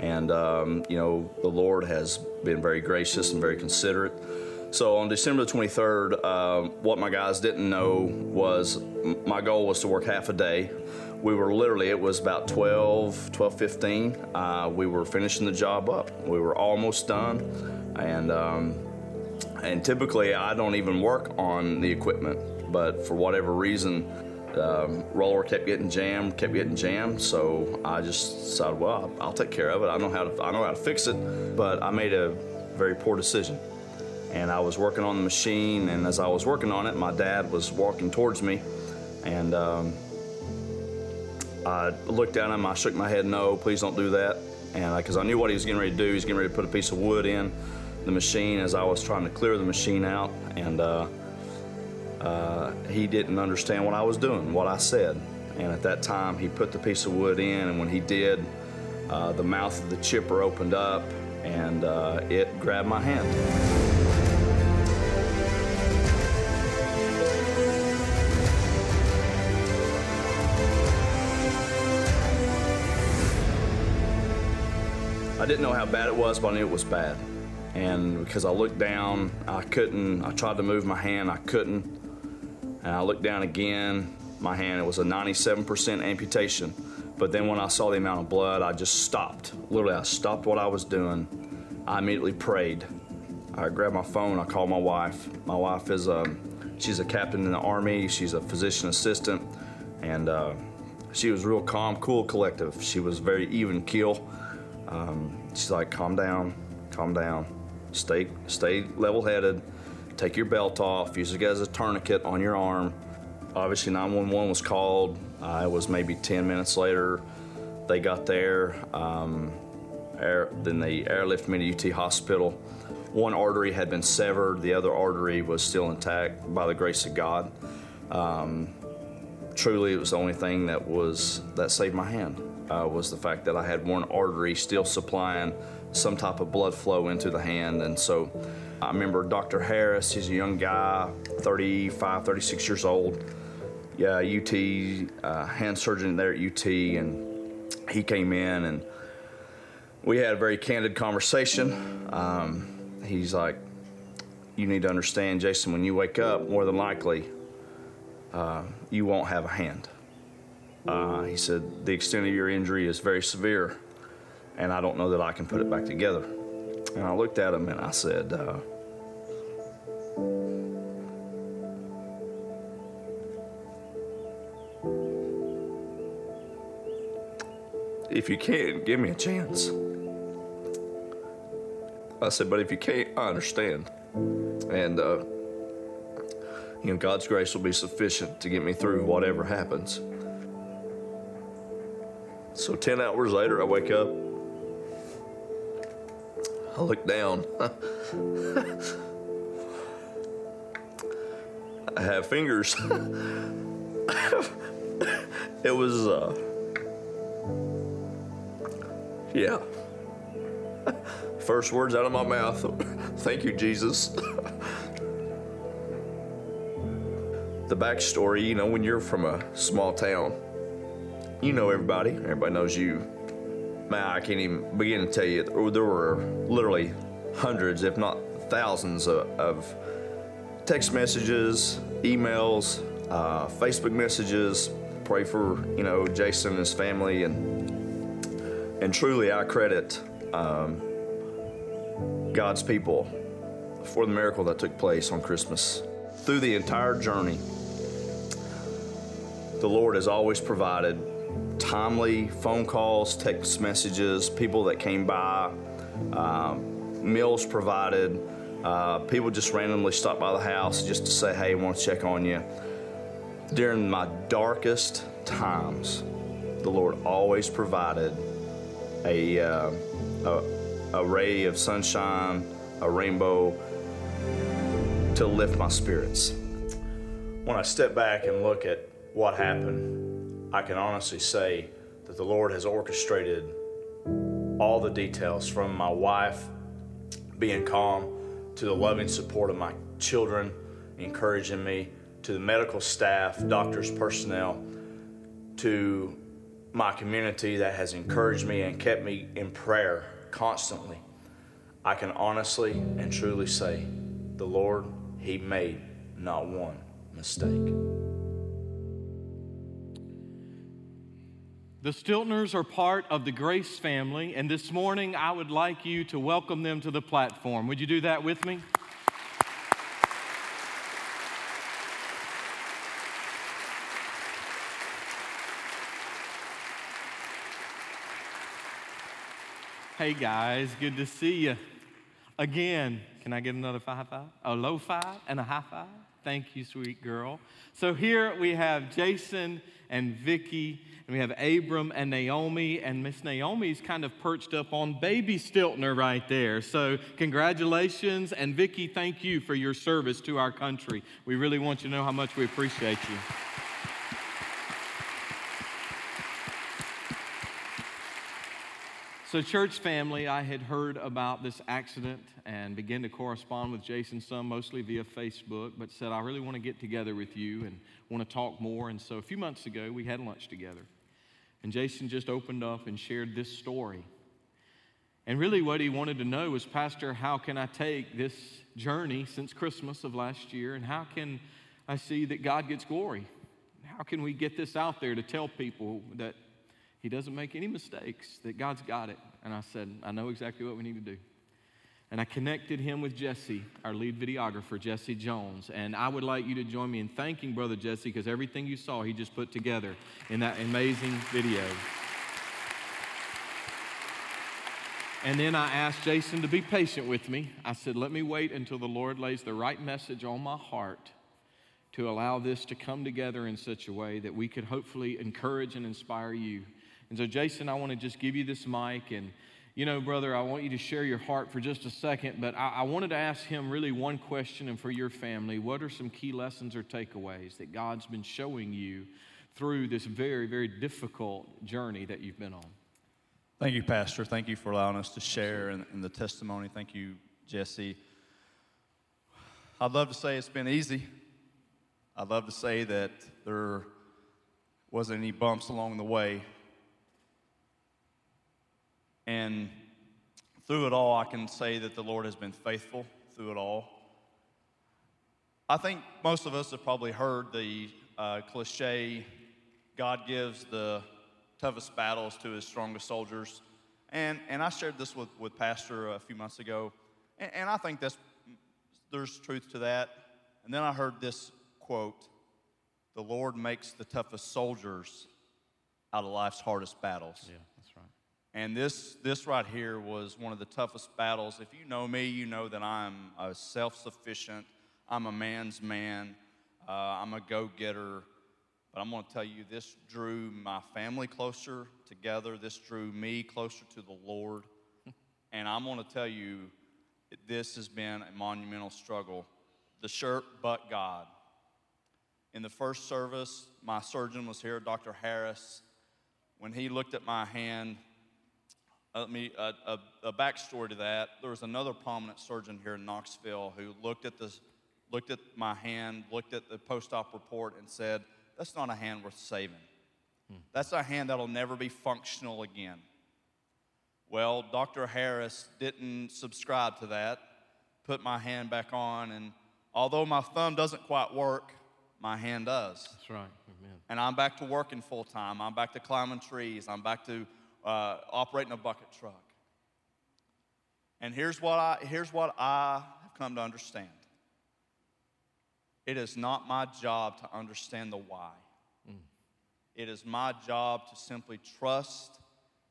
And um, you know, the Lord has been very gracious and very considerate. So on December the 23rd, uh, what my guys didn't know was my goal was to work half a day. We were literally, it was about 12, 12, 15. Uh, we were finishing the job up. We were almost done. And, um, and typically I don't even work on the equipment, but for whatever reason, um, roller kept getting jammed, kept getting jammed. So I just decided, well, I'll, take care of it. I know how to, I know how to fix it. But I made a very poor decision and I was working on the machine. And as I was working on it, my dad was walking towards me, and um, I looked at him. I shook my head, no, please don't do that. And because I, knew what he was getting ready to do, he was getting ready to put a piece of wood in the machine as I was trying to clear the machine out, and uh, uh, he didn't understand what I was doing, what I said. And at that time, he put the piece of wood in, and when he did, uh, the mouth of the chipper opened up, and uh, it grabbed my hand. I didn't know how bad it was, but I knew it was bad. And because I looked down, I couldn't, I tried to move my hand, I couldn't. And I looked down again, my hand, it was a 97% amputation. But then when I saw the amount of blood, I just stopped. Literally, I stopped what I was doing. I immediately prayed. I grabbed my phone, I called my wife. My wife is a, um, she's a captain in the Army, she's a physician assistant, and uh, she was real calm, cool, collective. She was very even keel. Um, she's like, calm down, calm down, stay, stay level-headed, take your belt off, use it as a tourniquet on your arm. Obviously 911 was called. Uh, it was maybe 10 minutes later. They got there. Um, air, then they airlifted me to UT Hospital. One artery had been severed. The other artery was still intact by the grace of God. Um, truly, it was the only thing that was that saved my hand uh, was the fact that I had one artery still supplying some type of blood flow into the hand. And so I remember Dr. Harris, he's a young guy, 35, 36 years old. Yeah, UT, uh, hand surgeon there at UT, and he came in and we had a very candid conversation. Um, he's like, You need to understand, Jason, when you wake up, more than likely, uh, you won't have a hand. Uh, he said, The extent of your injury is very severe, and I don't know that I can put it back together. And I looked at him and I said, uh, If you can't, give me a chance. I said, But if you can't, I understand. And, uh, you know, God's grace will be sufficient to get me through whatever happens. So 10 hours later, I wake up. I look down. I have fingers. it was, uh, yeah. First words out of my mouth thank you, Jesus. the backstory, you know, when you're from a small town, you know everybody. Everybody knows you. Man, I can't even begin to tell you. There were literally hundreds, if not thousands, of, of text messages, emails, uh, Facebook messages. Pray for you know Jason and his family, and and truly I credit um, God's people for the miracle that took place on Christmas. Through the entire journey, the Lord has always provided timely phone calls, text messages, people that came by, um, meals provided. Uh, people just randomly stopped by the house just to say, hey, I want to check on you. During my darkest times, the Lord always provided
a, uh, a, a ray of sunshine, a rainbow to lift my spirits. When I step back and look at what happened, I can honestly say that the Lord has orchestrated all the details from my wife being calm to the loving support of my children, encouraging me, to the medical staff, doctors, personnel, to my community that has encouraged me and kept me in prayer constantly. I can honestly and truly say the Lord, He made not one mistake.
The Stiltners are part of the Grace family, and this morning I would like you to welcome them to the platform. Would you do that with me? Hey guys, good to see you again. Can I get another five five? A low five and a high five? Thank you, sweet girl. So here we have Jason and Vicky, and we have Abram and Naomi, and Miss Naomi's kind of perched up on baby Stiltner right there. So congratulations, and Vicky, thank you for your service to our country. We really want you to know how much we appreciate you. So, church family, I had heard about this accident and began to correspond with Jason some, mostly via Facebook, but said, I really want to get together with you and want to talk more. And so, a few months ago, we had lunch together. And Jason just opened up and shared this story. And really, what he wanted to know was, Pastor, how can I take this journey since Christmas of last year and how can I see that God gets glory? How can we get this out there to tell people that he doesn't make any mistakes, that God's got it. And I said, I know exactly what we need to do. And I connected him with Jesse, our lead videographer, Jesse Jones. And I would like you to join me in thanking Brother Jesse because everything you saw, he just put together in that amazing video. And then I asked Jason to be patient with me. I said, let me wait until the Lord lays the right message on my heart to allow this to come together in such a way that we could hopefully encourage and inspire you and so, Jason, I want to just give you this mic. And, you know, brother, I want you to share your heart for just a second. But I, I wanted to ask him really one question, and for your family, what are some key lessons or takeaways that God's been showing you through this very, very difficult journey that you've been on?
Thank you, Pastor. Thank you for allowing us to share in, in the testimony. Thank you, Jesse. I'd love to say it's been easy. I'd love to say that there wasn't any bumps along the way. And through it all, I can say that the Lord has been faithful through it all. I think most of us have probably heard the uh, cliche God gives the toughest battles to his strongest soldiers. And, and I shared this with, with Pastor a few months ago. And, and I think that's, there's truth to that. And then I heard this quote The Lord makes the toughest soldiers out of life's hardest battles.
Yeah.
And this, this right here was one of the toughest battles. If you know me, you know that I'm a self sufficient, I'm a man's man, uh, I'm a go getter. But I'm going to tell you, this drew my family closer together. This drew me closer to the Lord. and I'm going to tell you, this has been a monumental struggle. The shirt, but God. In the first service, my surgeon was here, Dr. Harris. When he looked at my hand, uh, let me, uh, a, a backstory to that. There was another prominent surgeon here in Knoxville who looked at, this, looked at my hand, looked at the post op report, and said, That's not a hand worth saving. Hmm. That's a hand that'll never be functional again. Well, Dr. Harris didn't subscribe to that, put my hand back on, and although my thumb doesn't quite work, my hand does.
That's right. Amen.
And I'm back to working full time. I'm back to climbing trees. I'm back to uh, operating a bucket truck. And here's what, I, here's what I have come to understand it is not my job to understand the why. Mm. It is my job to simply trust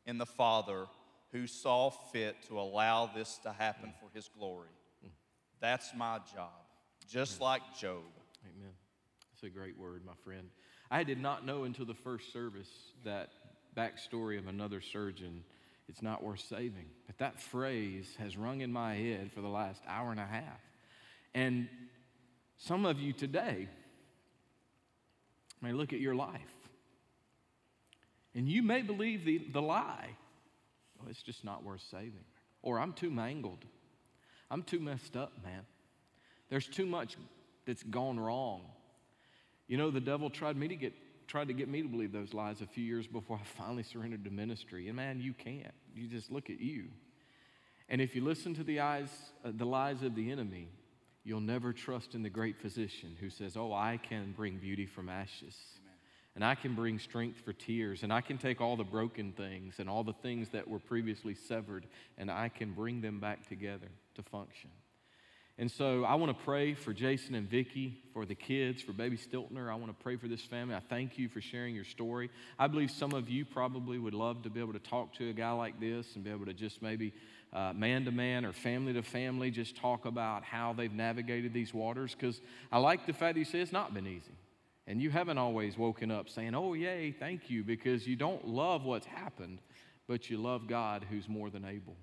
in the Father who saw fit to allow this to happen mm. for his glory. Mm. That's my job, just like Job.
Amen. That's a great word, my friend. I did not know until the first service that backstory of another surgeon it's not worth saving. But that phrase has rung in my head for the last hour and a half. And some of you today may look at your life and you may believe the, the lie. Oh, it's just not worth saving. Or I'm too mangled. I'm too messed up, man. There's too much that's gone wrong. You know, the devil tried me to get tried to get me to believe those lies a few years before I finally surrendered to ministry. And man, you can't. You just look at you. And if you listen to the eyes, uh, the lies of the enemy, you'll never trust in the great physician who says, "Oh, I can bring beauty from ashes." and I can bring strength for tears, and I can take all the broken things and all the things that were previously severed, and I can bring them back together to function. And so I want to pray for Jason and Vicky, for the kids, for baby Stiltner. I want to pray for this family. I thank you for sharing your story. I believe some of you probably would love to be able to talk to a guy like this and be able to just maybe uh, man to man or family to family just talk about how they've navigated these waters. Because I like the fact that you say it's not been easy. And you haven't always woken up saying, Oh, yay, thank you, because you don't love what's happened, but you love God who's more than able.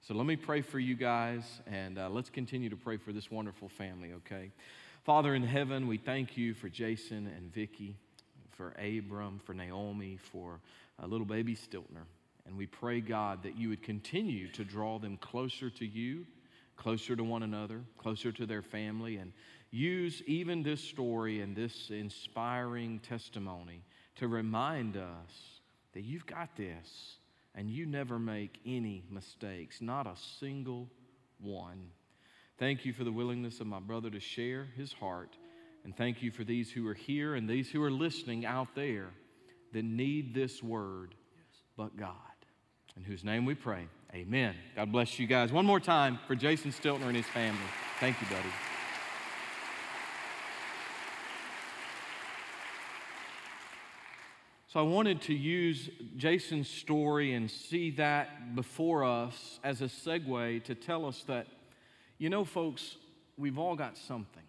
So let me pray for you guys, and uh, let's continue to pray for this wonderful family, okay? Father in heaven, we thank you for Jason and Vicky, for Abram, for Naomi, for uh, little baby Stiltner. And we pray, God, that you would continue to draw them closer to you, closer to one another, closer to their family, and use even this story and this inspiring testimony to remind us that you've got this and you never make any mistakes, not a single one. Thank you for the willingness of my brother to share his heart. And thank you for these who are here and these who are listening out there that need this word, but God. In whose name we pray. Amen. God bless you guys. One more time for Jason Stiltner and his family. Thank you, buddy. So I wanted to use Jason's story and see that before us as a segue to tell us that, you know, folks, we've all got something.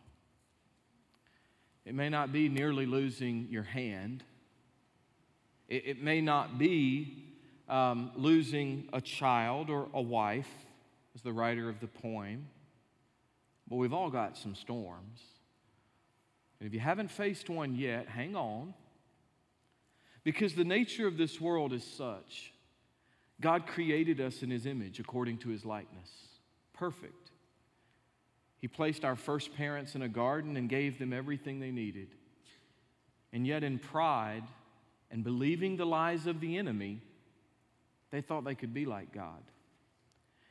It may not be nearly losing your hand, it, it may not be um, losing a child or a wife, as the writer of the poem, but we've all got some storms. And if you haven't faced one yet, hang on because the nature of this world is such God created us in His image according to His likeness. Perfect. He placed our first parents in a garden and gave them everything they needed. And yet, in pride and believing the lies of the enemy, they thought they could be like God.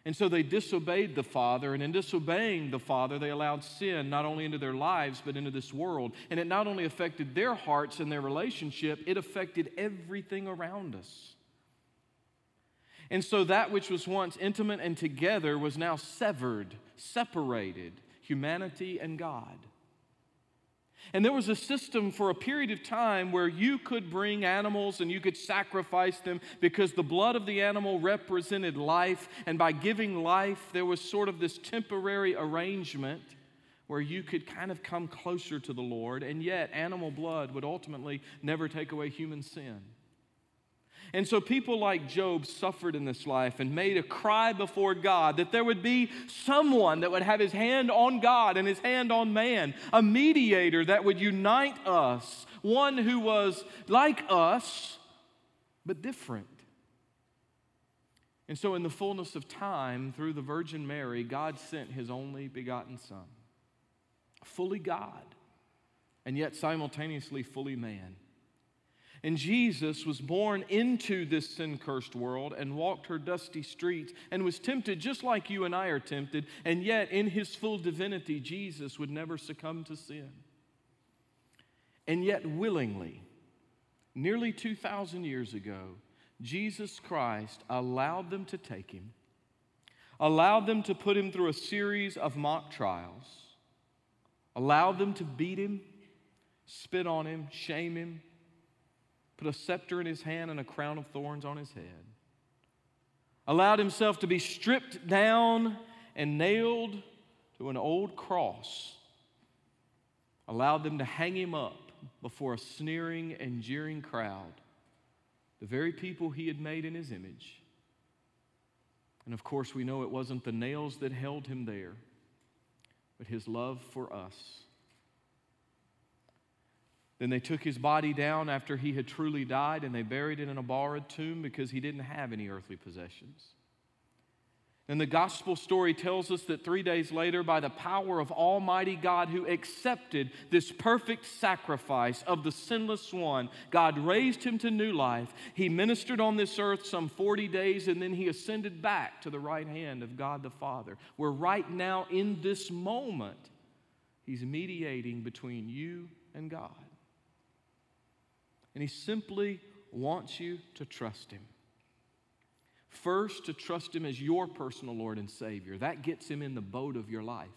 And so they disobeyed the Father, and in disobeying the Father, they allowed sin not only into their lives, but into this world. And it not only affected their hearts and their relationship, it affected everything around us. And so that which was once intimate and together was now severed, separated humanity and God. And there was a system for a period of time where you could bring animals and you could sacrifice them because the blood of the animal represented life. And by giving life, there was sort of this temporary arrangement where you could kind of come closer to the Lord. And yet, animal blood would ultimately never take away human sin. And so people like Job suffered in this life and made a cry before God that there would be someone that would have his hand on God and his hand on man, a mediator that would unite us, one who was like us, but different. And so, in the fullness of time, through the Virgin Mary, God sent his only begotten Son, fully God, and yet simultaneously fully man and Jesus was born into this sin cursed world and walked her dusty streets and was tempted just like you and I are tempted. And yet, in his full divinity, Jesus would never succumb to sin. And yet, willingly, nearly 2,000 years ago, Jesus Christ allowed them to take him, allowed them to put him through a series of mock trials, allowed them to beat him, spit on him, shame him put a scepter in his hand and a crown of thorns on his head, allowed himself to be stripped down and nailed to an old cross, allowed them to hang him up before a sneering and jeering crowd, the very people he had made in his image, And of course, we know it wasn't the nails that held him there, but his love for us. Then they took his body down after he had truly died and they buried it in a borrowed tomb because he didn't have any earthly possessions. And the gospel story tells us that three days later, by the power of Almighty God who accepted this perfect sacrifice of the sinless one, God raised him to new life. He ministered on this earth some 40 days and then he ascended back to the right hand of God the Father. Where right now, in this moment, he's mediating between you and God. And he simply wants you to trust him. First, to trust Him as your personal Lord and Savior. That gets Him in the boat of your life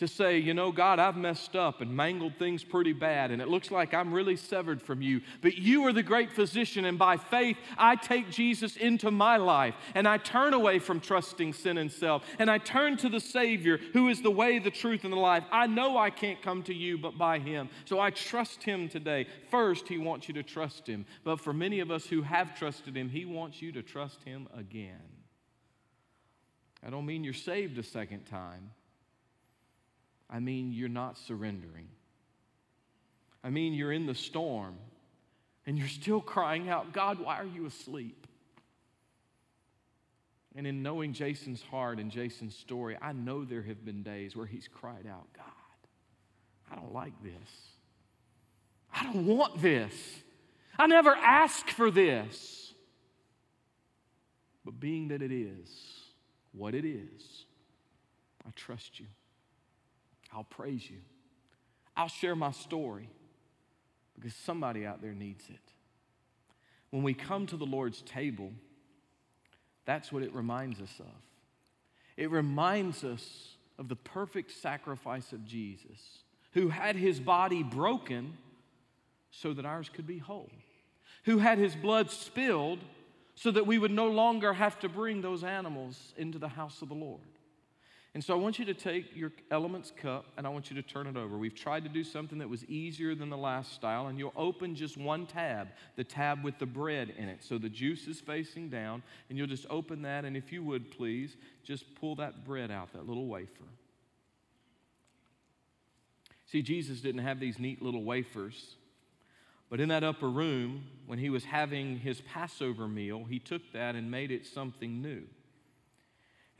to say, you know, God, I've messed up and mangled things pretty bad, and it looks like I'm really severed from you. But you are the great physician, and by faith, I take Jesus into my life, and I turn away from trusting sin and self, and I turn to the Savior who is the way, the truth, and the life. I know I can't come to you but by Him, so I trust Him today. First, He wants you to trust Him, but for many of us who have trusted Him, He wants you to trust Him again. I don't mean you're saved a second time. I mean, you're not surrendering. I mean, you're in the storm and you're still crying out, God, why are you asleep? And in knowing Jason's heart and Jason's story, I know there have been days where he's cried out, God, I don't like this. I don't want this. I never asked for this. But being that it is what it is, I trust you. I'll praise you. I'll share my story because somebody out there needs it. When we come to the Lord's table, that's what it reminds us of. It reminds us of the perfect sacrifice of Jesus, who had his body broken so that ours could be whole, who had his blood spilled so that we would no longer have to bring those animals into the house of the Lord. And so I want you to take your elements cup and I want you to turn it over. We've tried to do something that was easier than the last style, and you'll open just one tab, the tab with the bread in it. So the juice is facing down, and you'll just open that, and if you would please, just pull that bread out, that little wafer. See, Jesus didn't have these neat little wafers. But in that upper room, when he was having his Passover meal, he took that and made it something new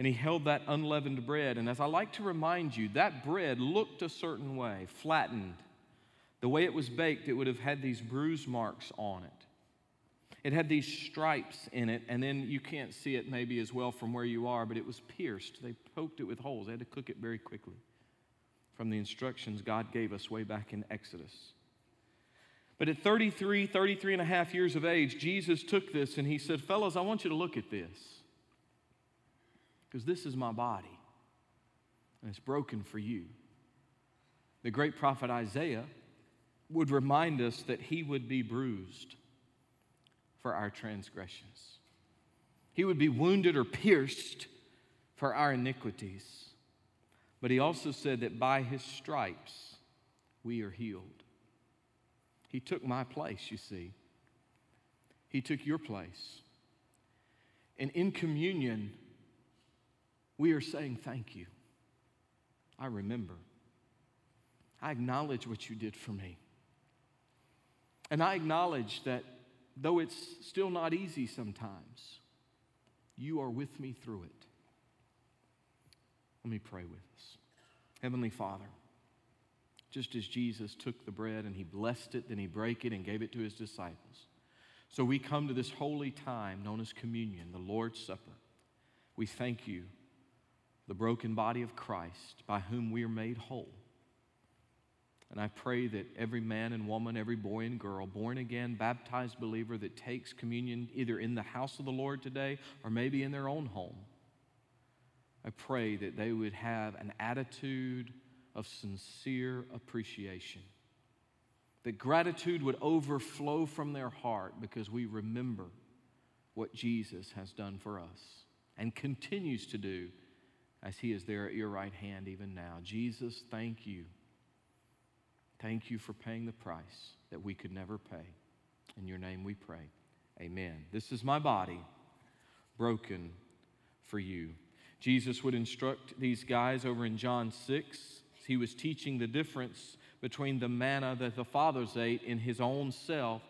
and he held that unleavened bread. And as I like to remind you, that bread looked a certain way, flattened. The way it was baked, it would have had these bruise marks on it. It had these stripes in it, and then you can't see it maybe as well from where you are, but it was pierced. They poked it with holes. They had to cook it very quickly from the instructions God gave us way back in Exodus. But at 33, 33 and a half years of age, Jesus took this and he said, Fellas, I want you to look at this because this is my body and it's broken for you. The great prophet Isaiah would remind us that he would be bruised for our transgressions, he would be wounded or pierced for our iniquities. But he also said that by his stripes we are healed. He took my place, you see. He took your place. And in communion, we are saying thank you. I remember. I acknowledge what you did for me. And I acknowledge that though it's still not easy sometimes, you are with me through it. Let me pray with us. Heavenly Father, just as Jesus took the bread and he blessed it, then he broke it and gave it to his disciples. So we come to this holy time known as communion, the Lord's Supper. We thank you the broken body of Christ by whom we are made whole. And I pray that every man and woman, every boy and girl, born again, baptized believer that takes communion either in the house of the Lord today or maybe in their own home, I pray that they would have an attitude of sincere appreciation. That gratitude would overflow from their heart because we remember what Jesus has done for us and continues to do as He is there at your right hand even now. Jesus, thank you. Thank you for paying the price that we could never pay. In your name we pray. Amen. This is my body broken for you. Jesus would instruct these guys over in John 6. He was teaching the difference between the manna that the fathers ate in his own self.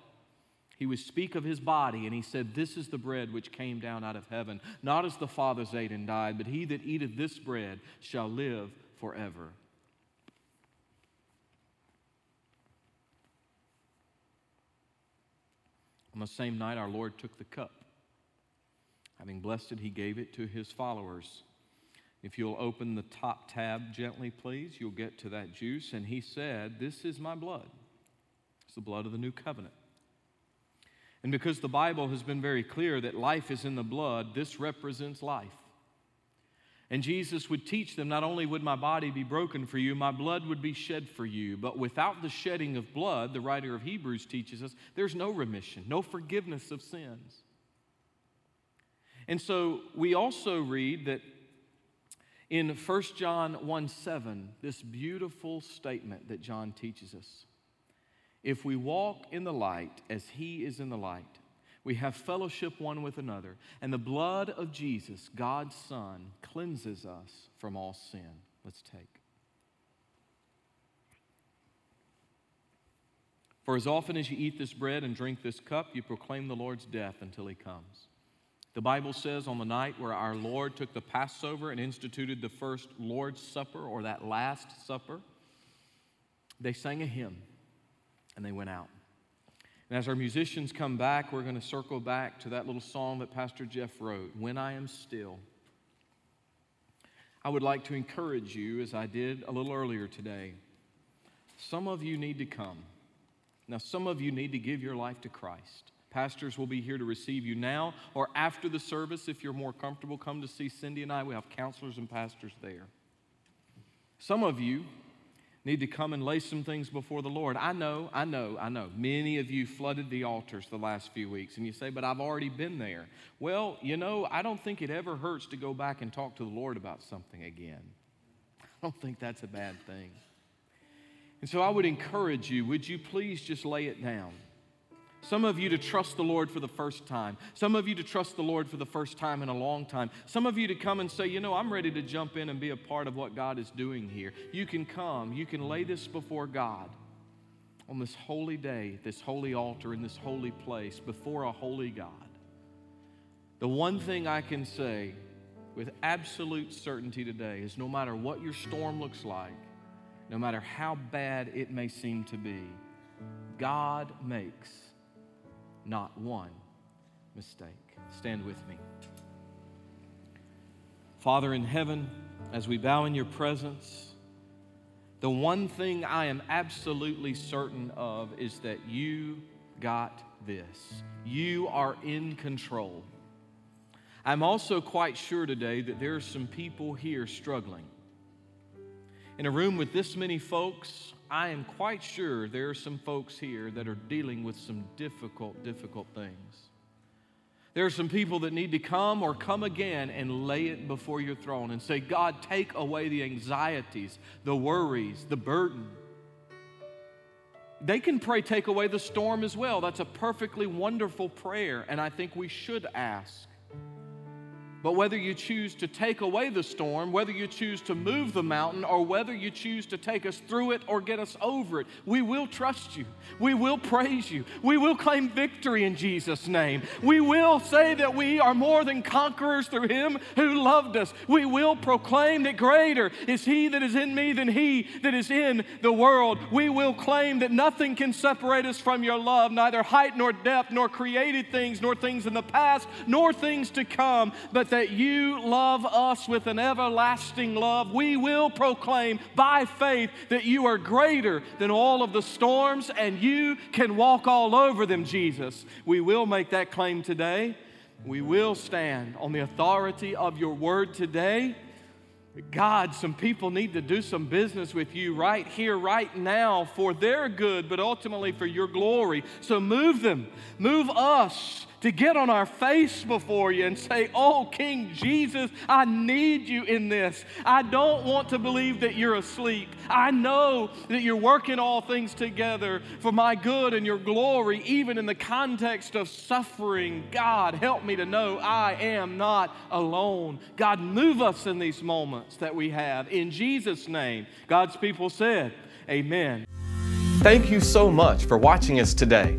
He would speak of his body, and he said, This is the bread which came down out of heaven, not as the fathers ate and died, but he that eateth this bread shall live forever. On the same night, our Lord took the cup. Having blessed it, he gave it to his followers. If you'll open the top tab gently, please, you'll get to that juice. And he said, This is my blood. It's the blood of the new covenant. And because the Bible has been very clear that life is in the blood, this represents life. And Jesus would teach them not only would my body be broken for you, my blood would be shed for you. But without the shedding of blood, the writer of Hebrews teaches us, there's no remission, no forgiveness of sins. And so we also read that in 1 John 1 7, this beautiful statement that John teaches us. If we walk in the light as he is in the light, we have fellowship one with another, and the blood of Jesus, God's Son, cleanses us from all sin. Let's take. For as often as you eat this bread and drink this cup, you proclaim the Lord's death until he comes. The Bible says on the night where our Lord took the Passover and instituted the first Lord's Supper or that Last Supper, they sang a hymn and they went out. And as our musicians come back, we're going to circle back to that little song that Pastor Jeff wrote, When I Am Still. I would like to encourage you, as I did a little earlier today. Some of you need to come. Now, some of you need to give your life to Christ. Pastors will be here to receive you now or after the service. If you're more comfortable, come to see Cindy and I. We have counselors and pastors there. Some of you need to come and lay some things before the Lord. I know, I know, I know. Many of you flooded the altars the last few weeks, and you say, But I've already been there. Well, you know, I don't think it ever hurts to go back and talk to the Lord about something again. I don't think that's a bad thing. And so I would encourage you, would you please just lay it down? Some of you to trust the Lord for the first time. Some of you to trust the Lord for the first time in a long time. Some of you to come and say, you know, I'm ready to jump in and be a part of what God is doing here. You can come, you can lay this before God on this holy day, this holy altar, in this holy place, before a holy God. The one thing I can say with absolute certainty today is no matter what your storm looks like, no matter how bad it may seem to be, God makes not one mistake. Stand with me. Father in heaven, as we bow in your presence, the one thing I am absolutely certain of is that you got this. You are in control. I'm also quite sure today that there are some people here struggling. In a room with this many folks, I am quite sure there are some folks here that are dealing with some difficult, difficult things. There are some people that need to come or come again and lay it before your throne and say, God, take away the anxieties, the worries, the burden. They can pray, take away the storm as well. That's a perfectly wonderful prayer, and I think we should ask. But whether you choose to take away the storm, whether you choose to move the mountain, or whether you choose to take us through it or get us over it, we will trust you. We will praise you. We will claim victory in Jesus' name. We will say that we are more than conquerors through him who loved us. We will proclaim that greater is he that is in me than he that is in the world. We will claim that nothing can separate us from your love, neither height nor depth, nor created things, nor things in the past, nor things to come. But that you love us with an everlasting love. We will proclaim by faith that you are greater than all of the storms and you can walk all over them, Jesus. We will make that claim today. We will stand on the authority of your word today. God, some people need to do some business with you right here, right now, for their good, but ultimately for your glory. So move them, move us to get on our face before you and say, Oh, King Jesus, I need you in this. I don't want to believe that you're asleep. I know that you're working all things together for my good and your glory, even in the context of suffering. God, help me to know I am not alone. God, move us in these moments that we have. In Jesus' name, God's people said, Amen. Thank you so much for watching us today.